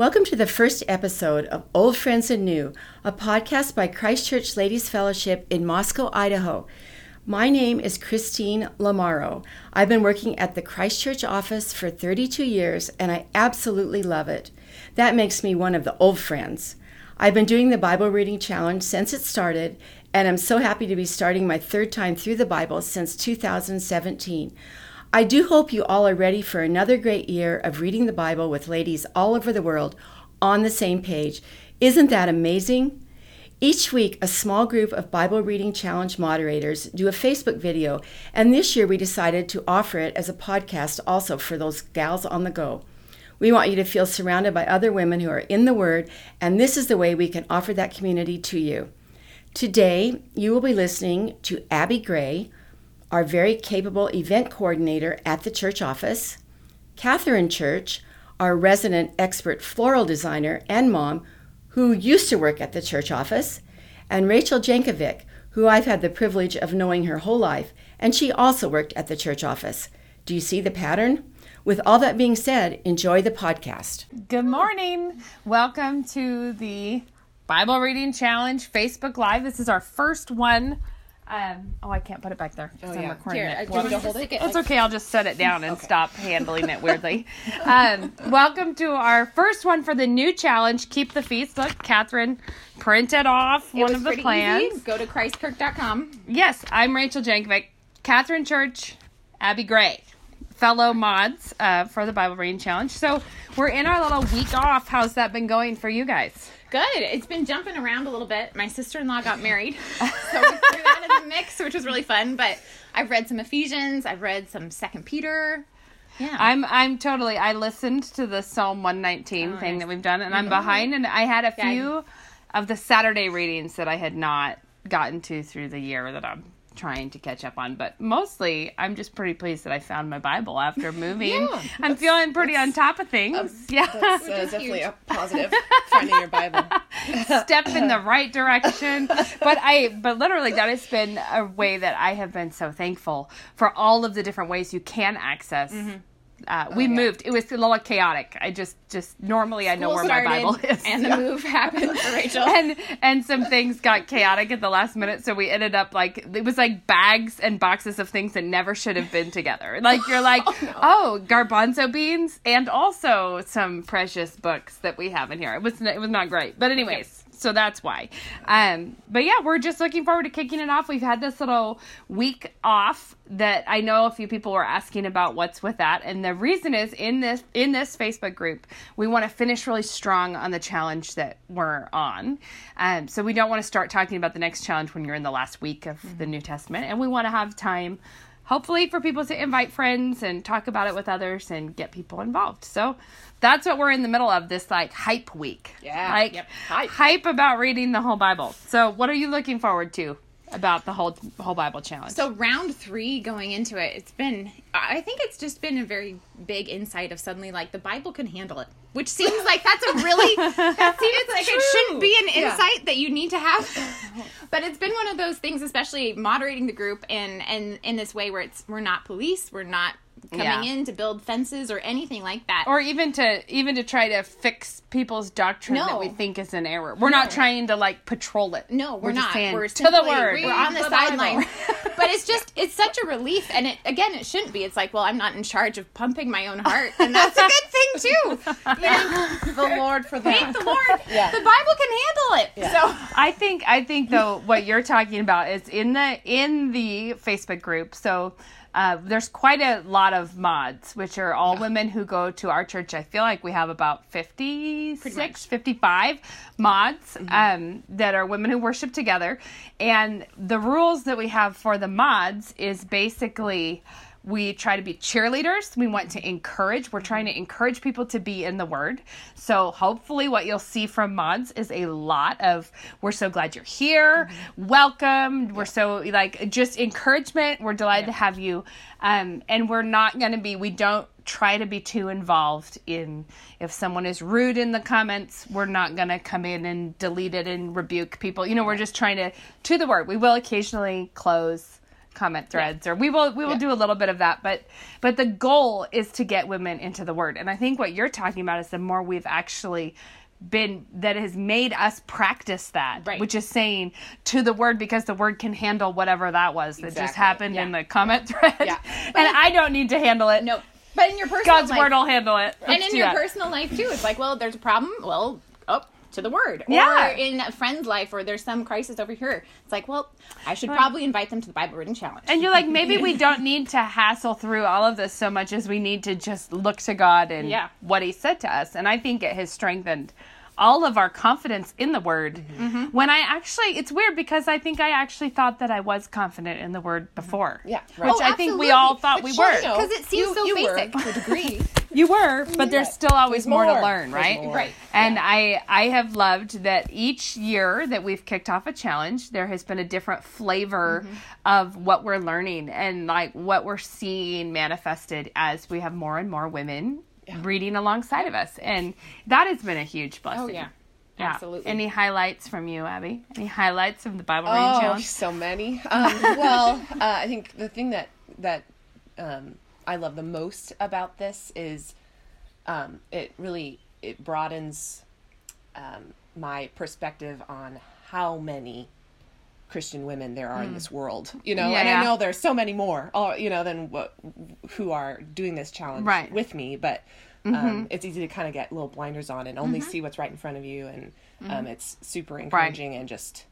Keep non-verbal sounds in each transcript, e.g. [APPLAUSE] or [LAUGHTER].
Welcome to the first episode of Old Friends and New, a podcast by Christ Church Ladies Fellowship in Moscow, Idaho. My name is Christine Lamaro. I've been working at the Christ Church office for 32 years and I absolutely love it. That makes me one of the old friends. I've been doing the Bible reading challenge since it started, and I'm so happy to be starting my third time through the Bible since 2017. I do hope you all are ready for another great year of reading the Bible with ladies all over the world on the same page. Isn't that amazing? Each week, a small group of Bible Reading Challenge moderators do a Facebook video, and this year we decided to offer it as a podcast also for those gals on the go. We want you to feel surrounded by other women who are in the Word, and this is the way we can offer that community to you. Today, you will be listening to Abby Gray our very capable event coordinator at the church office, Catherine Church, our resident expert floral designer and mom, who used to work at the church office, and Rachel Jankovic, who I've had the privilege of knowing her whole life, and she also worked at the church office. Do you see the pattern? With all that being said, enjoy the podcast. Good morning. Welcome to the Bible Reading Challenge Facebook Live. This is our first one um, oh, I can't put it back there. Oh, I'm yeah. recording Here, it. Do you hold it? It's okay. I'll just set it down and okay. stop handling it weirdly. [LAUGHS] um, welcome to our first one for the new challenge. Keep the feast. Look, Catherine printed off it one of the plans. Easy. Go to christkirk.com. Yes, I'm Rachel Jankovic. Catherine Church, Abby Gray fellow mods uh, for the Bible Reading Challenge. So we're in our little week off. How's that been going for you guys? Good. It's been jumping around a little bit. My sister in law got [LAUGHS] married, so we threw that in the mix, which was really fun. But I've read some Ephesians. I've read some Second Peter. Yeah. I'm I'm totally. I listened to the Psalm 119 oh, thing nice. that we've done, and I'm mm-hmm. behind. And I had a few yeah. of the Saturday readings that I had not gotten to through the year that I'm trying to catch up on. But mostly, I'm just pretty pleased that I found my Bible after [LAUGHS] moving. yeah, I'm feeling pretty on top of things. Um, [LAUGHS] yeah, that's uh, definitely huge. a positive [LAUGHS] finding your Bible. Step in the right direction. But I, but literally, that has been a way that I have been so thankful for all of the different ways you can access. Mm-hmm uh, oh, we yeah. moved. It was a little chaotic. I just, just normally I know where my Bible is, and the move happened for Rachel, [LAUGHS] and and some things got chaotic at the last minute. So we ended up like it was like bags and boxes of things that never should have been together. Like you're like, [LAUGHS] oh, no. oh, garbanzo beans, and also some precious books that we have in here. It was it was not great, but anyways so that's why. Um, but yeah, we're just looking forward to kicking it off. We've had this little week off that I know a few people were asking about what's with that, and the reason is in this in this Facebook group, we want to finish really strong on the challenge that we're on. Um, so we don't want to start talking about the next challenge when you're in the last week of mm-hmm. the New Testament, and we want to have time hopefully for people to invite friends and talk about it with others and get people involved. So that's what we're in the middle of this like hype week. Yeah. Like yep. hype. hype about reading the whole Bible. So what are you looking forward to about the whole whole Bible challenge? So round 3 going into it, it's been I think it's just been a very big insight of suddenly like the Bible can handle it. Which seems like that's a really [LAUGHS] that seems like true. it shouldn't be an insight yeah. that you need to have. but it's been one of those things especially moderating the group and and in this way where it's we're not police, we're not coming yeah. in to build fences or anything like that. Or even to even to try to fix people's doctrine no. that we think is an error. We're no. not trying to like patrol it. No we're, we're not. we're to the word. we're on the, the sideline. [LAUGHS] [LAUGHS] But it's just it's such a relief and it again it shouldn't be. It's like well i'm not in charge of pumping my own heart and that's a good thing too. [LAUGHS] Yeah the lord for that. Thank the lord. Yeah. the bible can handle it. Yeah. so i think i think though what you're talking about is in the in the facebook group. So uh, there's quite a lot of mods, which are all yeah. women who go to our church. I feel like we have about 56, 55 mods mm-hmm. um, that are women who worship together. And the rules that we have for the mods is basically we try to be cheerleaders. We want to encourage. We're trying to encourage people to be in the Word. So hopefully, what you'll see from mods is a lot of "We're so glad you're here," mm-hmm. "Welcome." We're so like just encouragement. We're delighted yeah. to have you, um, and we're not going to be. We don't try to be too involved in if someone is rude in the comments we're not going to come in and delete it and rebuke people you know we're just trying to to the word we will occasionally close comment threads or we will we will do a little bit of that but but the goal is to get women into the word and i think what you're talking about is the more we've actually been that has made us practice that Right. which is saying to the word because the word can handle whatever that was that just Exactly. happened in the comment thread Yeah. [LAUGHS] and i don't need to handle it No, but in your personal god's life, word will handle it and Let's in your that. personal life too, it's like, well, there's a problem. Well, up to the word. Yeah. Or in a friend's life, or there's some crisis over here. It's like, well, I should probably invite them to the Bible reading challenge. And you're like, maybe we [LAUGHS] don't need to hassle through all of this so much as we need to just look to God and Yeah. what He said to us. And I think it has strengthened all of our confidence in the Word. Mm-hmm. When I actually, it's weird because I think I actually thought that I was confident in the Word before. Yeah, right. Which Oh, I think we all thought But we were. Because it seems you, so you basic. were to a degree. [LAUGHS] You were, but there's Yeah. still always There's more, to learn, right? Right. And I I have loved that each year that we've kicked off a challenge, there has been a different flavor Mm-hmm. of what we're learning and like what we're seeing manifested as we have more and more women reading alongside of us, and that has been a huge blessing. oh yeah, Yeah. absolutely. Any highlights from you, Abby? Any highlights from the Bible reading Oh, challenge? so many. [LAUGHS] Um, well, uh, I think the thing that that um, I love the most about this is um, it really it broadens um, my perspective on how many Christian women there are in this world. You know, and Hmm. Yeah. I know there's so many more. You know, than what who are doing this challenge Right. Mm-hmm. with me, but. Um, it's easy to kind of get little blinders on and only see what's right in front of you, and Mm-hmm. um, it's super encouraging and just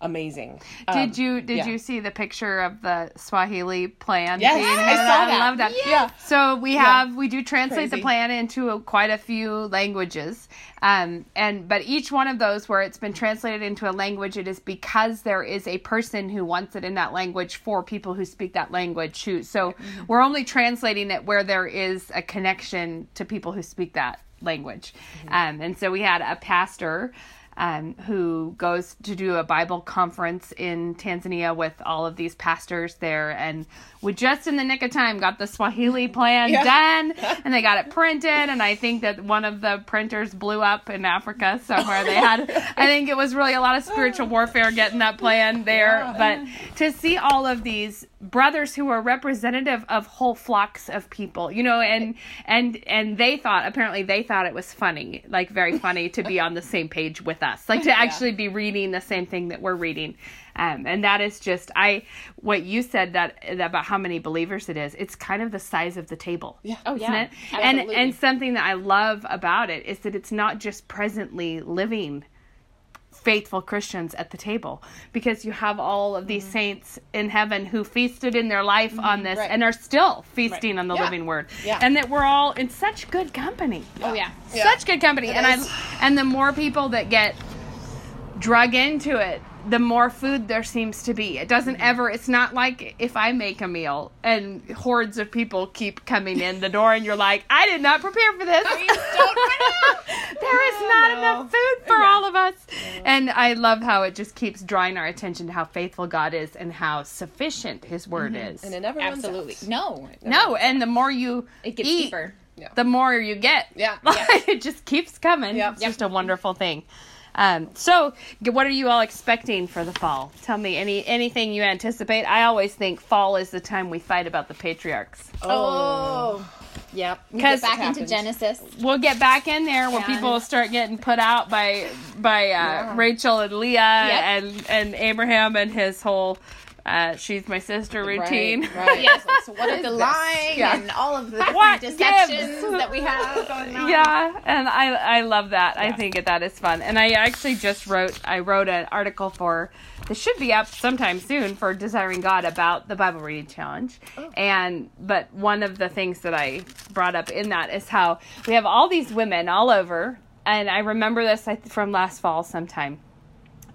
amazing. Did Um, you did yeah. you see the picture of the Swahili plan? Yes, I saw that. I love that. Yeah. So we have we do translate the plan into a, quite a few languages, um, and but each one of those where it's been translated into a language, it is because there is a person who wants it in that language for people who speak that language. Who so Mm-hmm. we're only translating it where there is a connection to people who speak that language, Mm-hmm. um, and so we had a pastor um, who goes to do a Bible conference in Tanzania with all of these pastors there. And we just in the nick of time got the Swahili plan done and they got it printed. And I think that one of the printers blew up in Africa somewhere. They had, I think it was really a lot of spiritual warfare getting that plan there. But to see all of these brothers who are representative of whole flocks of people, you know, and, and, and they thought, apparently they thought it was funny, like very funny to be on the same page with us, like to [LAUGHS] actually be reading the same thing that we're reading. Um, and that is just I what you said that about how many believers it is. It's kind of the size of the table. Yeah. Oh, isn't yeah. it? And and something that I love about it is that it's not just presently living faithful Christians at the table because you have all of Mm-hmm. these saints in heaven who feasted in their life on this Right. and are still feasting on the Yeah. living word. Yeah. And that we're all in such good company oh yeah. Yeah. such good company and is. i and the more people that get drug into it the more food there seems to be it doesn't ever it's not like if i make a meal and hordes of people keep coming in the door and you're like i did not prepare for this [LAUGHS] there is not enough food for all of us and i love how it just keeps drawing our attention to how faithful god is and how sufficient his word is Mm-hmm. and it never runs Absolutely. out. No. no and the more you It gets eat, deeper. The more you get. Yeah. [LAUGHS] it just keeps coming. Yep. It's just a wonderful thing. Um, so, what are you all expecting for the fall? Tell me any anything you anticipate. I always think fall is the time we fight about the patriarchs. Oh. Yep. We 'Cause- get back into. Genesis. We'll get back in there where Yeah. people start getting put out by by uh, Rachel and Leah and and Abraham and his whole uh, "she's my sister" routine. Right. [LAUGHS] right. Yes. So what is the this? lying Yeah. and all of the What deceptions gives? that we have [LAUGHS] going on. Yeah, and I I love that. I think that that is fun. And I actually just wrote I wrote an article for this should be up sometime soon for Desiring God about the Bible reading challenge. And but one of the things that I brought up in that is how we have all these women all over and I remember this from last fall sometime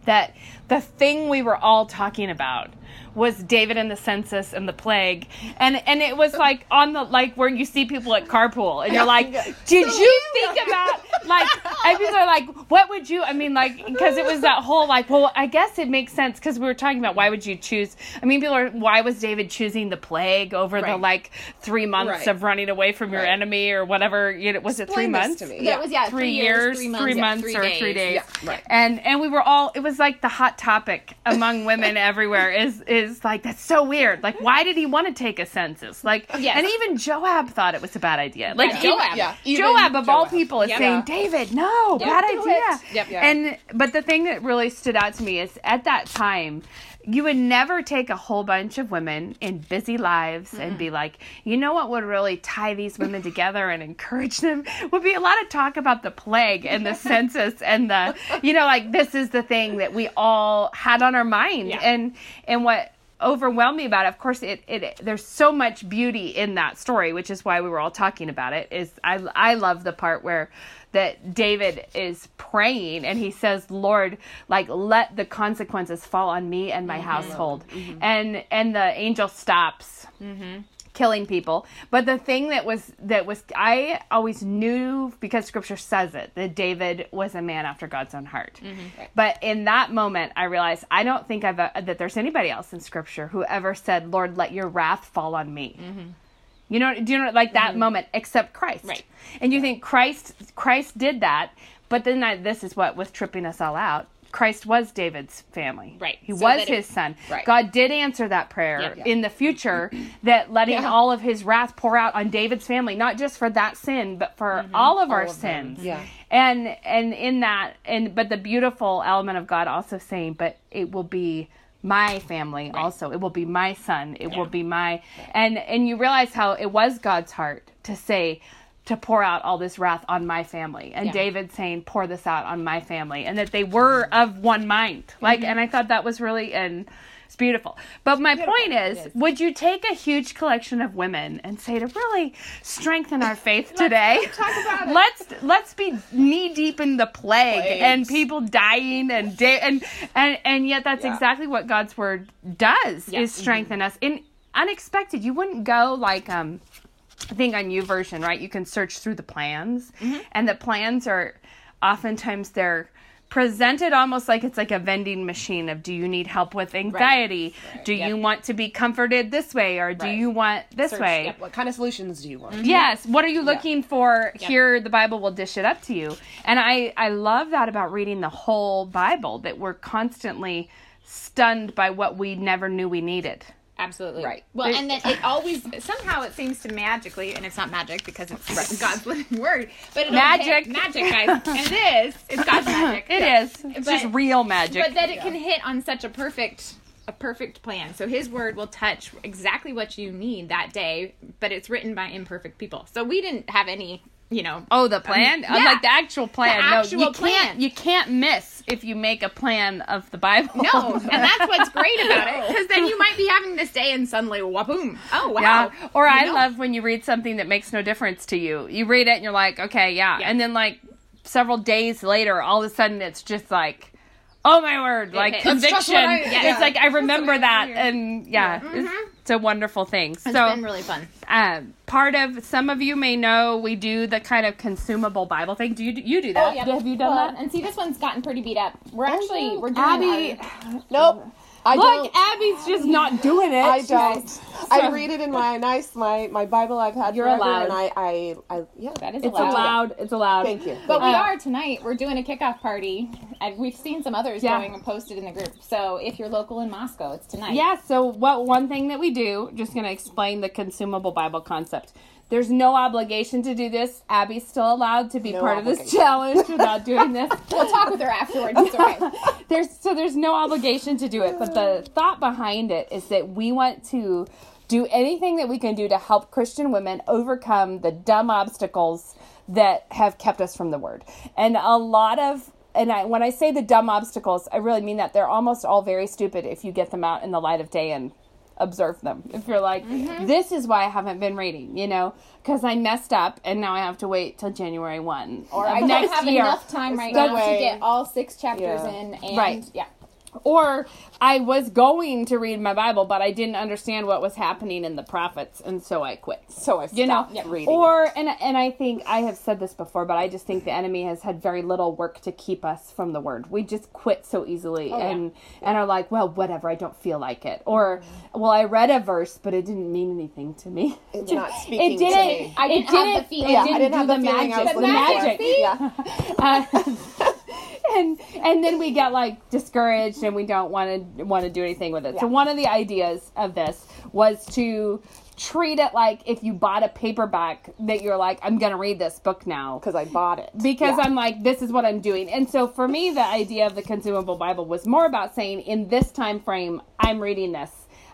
that the thing we were all talking about was David and the census and the plague, and and it was like on the like where you see people at carpool, and you're like, [LAUGHS] did you think [LAUGHS] about like and people are like, "What would you?" I mean, like, because it was that whole like, well, I guess it makes sense because we were talking about why would you choose? I mean, people are, why was David choosing the plague over the like three months Right. of running away from your Right. enemy or whatever? You know, was it three Explain this months? to me. That Yeah. was yeah, three, years, three months, three yeah, three or days. three days. Yeah, right. And and we were all. It was like the hot topic among women everywhere. Is is like that's so weird. Like, why did he want to take a census? Like, oh, Yes. and even Joab thought it was a bad idea. Like Yeah, Joab. Yeah, even Joab of all people is saying, David, no, bad idea. Yep. And but the thing that really stood out to me is at that time, you would never take a whole bunch of women in busy lives and be like, you know what would really tie these women together and encourage them would be a lot of talk about the plague and the census and the you know, like this is the thing that we all had on our mind. Yeah. And and what overwhelmed me about it. Of course it, it there's so much beauty in that story which is why we were all talking about it is i i love the part where that david is praying and he says lord like let the consequences fall on me and my mm-hmm. household. Mm-hmm. And and the angel stops mm-hmm. Killing people. But the thing that was that was i always knew because scripture says it that david was a man after god's own heart. Mm-hmm. But in that moment i realized i don't think i've uh, that there's anybody else in scripture who ever said lord let your wrath fall on me. Mm-hmm. You know do you know like that mm-hmm. moment except christ. Right. and you think christ christ did that but then I, this is what was tripping us all out christ was david's family Right. he So was that it- his son Right. god did answer that prayer Yeah. in the future that letting Yeah. all of his wrath pour out on david's family not just for that sin but for mm-hmm. all of our of them. sins Yeah. and and in that and but the beautiful element of god also saying but it will be my family also it will be my son it will be my and and you realize how it was god's heart to say to pour out all this wrath on my family and Yeah. david saying pour this out on my family and that they were of one mind like Mm-hmm. and i thought that was really and it's beautiful but my point is, would you take a huge collection of women and say to really strengthen our faith [LAUGHS] today let's let's be knee deep in the plague Plagues. and people dying and da- and and and yet that's Yeah. exactly what God's word does Yeah. is strengthen us in unexpected. You wouldn't go like um I think on YouVersion, right? You can search through the plans, Mm-hmm. and the plans are oftentimes they're presented almost like it's like a vending machine of do you need help with anxiety do Yep. you want to be comforted this way or do Right. you want this Search, way yep. What kind of solutions do you want? Yes. What are you looking for? Here, the Bible will dish it up to you. And I, I love that about reading the whole Bible, that we're constantly stunned by what we never knew we needed. Absolutely. Right. Well, and then it always somehow it seems to magically, and it's not magic because it's [LAUGHS] God's living word, but Magic. magic, guys, [LAUGHS] and it is. It's God's [LAUGHS] magic. It is. It's just real magic. but that it can hit on such a perfect a perfect plan. So His word will touch exactly what you need that day, but it's written by imperfect people. So we didn't have any, you know. Oh, the plan? Um, yeah. like the actual plan. The no, actual you can't. plan. You can't miss if you make a plan of the Bible. No, and that's what's great [LAUGHS] about it. Because then you might be having this day and suddenly, waboom! Oh wow! Yeah. Or You I know? love when you read something that makes no difference to you. You read it and you're like, okay, yeah. Yeah. And then like several days later, all of a sudden it's just like, oh my word, like hits. Conviction. I- yeah. It's like I remember that, and yeah, it's, it's a wonderful thing. It's so been really fun. um, part of some of you may know we do the kind of consumable Bible thing. Do you you do that? Oh, yeah. Have you done Well, that? And see, this one's gotten pretty beat up. We're actually we're doing Abby, our- Nope. I look, don't. Abby's just not doing it. I don't. I read it in my nice my my Bible I've had You're forever, allowed. and I I, I yeah. that is It's allowed. allowed. It's allowed. Thank you. But we Uh, are tonight. We're doing a kickoff party, and we've seen some others Yeah. going and posted in the group. So if you're local in Moscow, it's tonight. Yeah, so what one thing that we do, just going to explain the consumable Bible concept. There's no obligation to do this. Abby's still allowed to be No part of this challenge without doing this. [LAUGHS] We'll talk with her afterwards. It's okay. [LAUGHS] there's so there's no obligation to do it, but the thought behind it is that we want to do anything that we can do to help Christian women overcome the dumb obstacles that have kept us from the word. And a lot of and I, when I say the dumb obstacles, I really mean that they're almost all very stupid if you get them out in the light of day and observe them. If you're like, mm-hmm. this is why I haven't been reading, you know, because I messed up and now I have to wait till January 1 Or I don't next have year. enough time right no now way. to get all six chapters Yeah. in. And Right. yeah. Or I was going to read my Bible, but I didn't understand what was happening in the prophets, and so I quit. So I You know, stopped reading. or and and I think I have said this before, but I just think the enemy has had very little work to keep us from the word. We just quit so easily, and and are like, well, whatever, I don't feel like it, or well, I read a verse, but it didn't mean anything to me. It's [LAUGHS] not speaking it didn't. to me. I didn't it didn't, the feeling. It Yeah, I didn't, I didn't do have the the feeling I was magic. the for. magic. Yeah. [LAUGHS] Uh, and and then we get like discouraged and we don't want to want to do anything with it. So one of the ideas of this was to treat it like if you bought a paperback that you're like I'm going to read this book now Because I bought it. because Yeah. I'm like, this is what I'm doing. And so for me, the idea of the consumable Bible was more about saying, in this time frame, I'm reading this,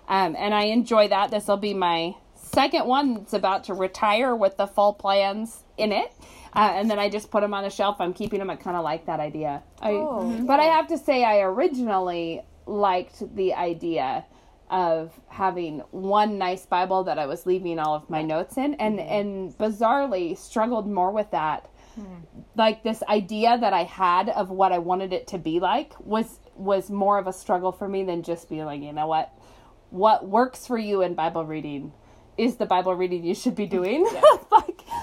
um, and I enjoy that. This will be my second one. It's about to retire with the full plans in it. Uh, and then I just put them on a shelf. I'm keeping them. I kind of like that idea. I, But I have to say, I originally liked the idea of having one nice Bible that I was leaving all of my notes in, and and bizarrely struggled more with that. Like this idea that I had of what I wanted it to be like was was more of a struggle for me than just being like, you know what, what works for you in Bible reading is the Bible reading you should be doing. [LAUGHS]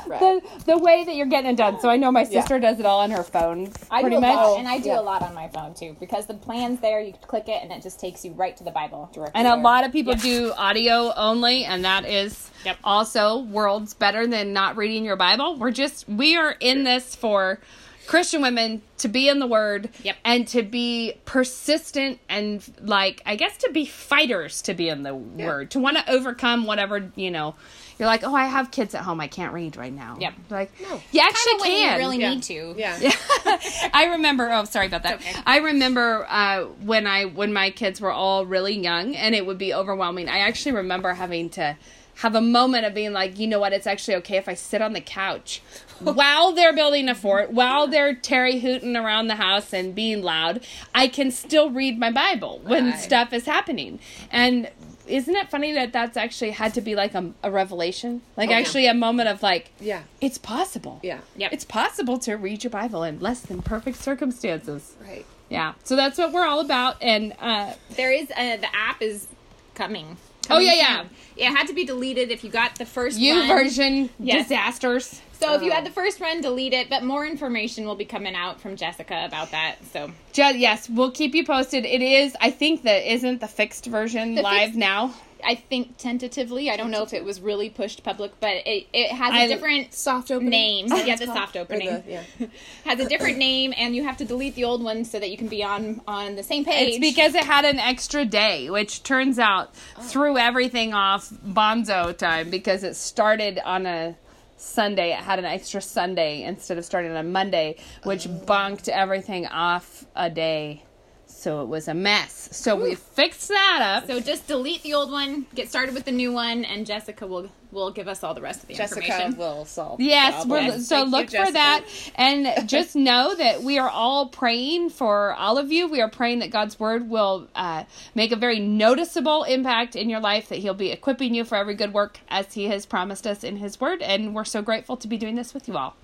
like the the way that you're getting it done. So I know my sister does it all on her phone, I pretty do a much. lot, and I do yeah. a lot on my phone too because the plan's there. You click it, and it just takes you right to the Bible directly. And a there. lot of people do audio only, and that is also worlds better than not reading your Bible. We're just we are in this for Christian women to be in the Word, Yep. and to be persistent and like I guess to be fighters to be in the Word, to want to overcome whatever you know. You're like, oh, I have kids at home. I can't read right now. Yep. Like, no. you actually Kinda when can. you really Yeah. need to. Yeah. [LAUGHS] I remember. Oh, sorry about that. okay. I remember uh, when I when my kids were all really young, and it would be overwhelming. I actually remember having to have a moment of being like, you know what? It's actually okay if I sit on the couch while they're building a fort, while they're Terry hooting around the house and being loud. I can still read my Bible when Right. stuff is happening, and. Isn't it funny that that's actually had to be like a, a revelation? Like, actually, a moment of like, Yeah. it's possible. Yeah. Yep. It's possible to read your Bible in less than perfect circumstances. Right. Yeah. So that's what we're all about. And uh, There is uh, the app is coming. Oh, Coming yeah, yeah. soon. It had to be deleted if you got the first U run. version Yes. disasters. So if you had oh. the first run, delete it. But more information will be coming out from Jessica about that. So Ju- yes, we'll keep you posted. It is, I think that isn't the fixed version The live fixed- now. I think tentatively, I don't know if it was really pushed public, but it, it has a I- different Soft opening. name. Yeah, the soft opening the- [LAUGHS] yeah. [LAUGHS] has a different name, and you have to delete the old one so that you can be on on the same page. It's because it had an extra day, which turns out oh. threw everything off bonzo time because it started on a Sunday. It had an extra Sunday instead of starting on a Monday, which bonked everything off a day. So it was a mess. So we fixed that up. So just delete the old one, get started with the new one, and Jessica will will give us all the rest of the Jessica information. will solve. Yes, the we're, so Thank you, look for Jessica. that. And [LAUGHS] just know that we are all praying for all of you. We are praying that God's word will uh, make a very noticeable impact in your life, that He'll be equipping you for every good work as He has promised us in His word. And we're so grateful to be doing this with you all.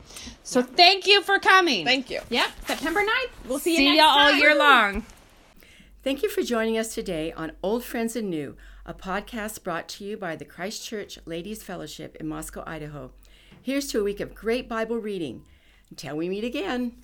So thank you for coming. Thank you. Yep, September 9th. We'll see you See next you all time. year long. Thank you for joining us today on Old Friends and New, a podcast brought to you by the Christ Church Ladies Fellowship in Moscow, Idaho. Here's to a week of great Bible reading. Until we meet again.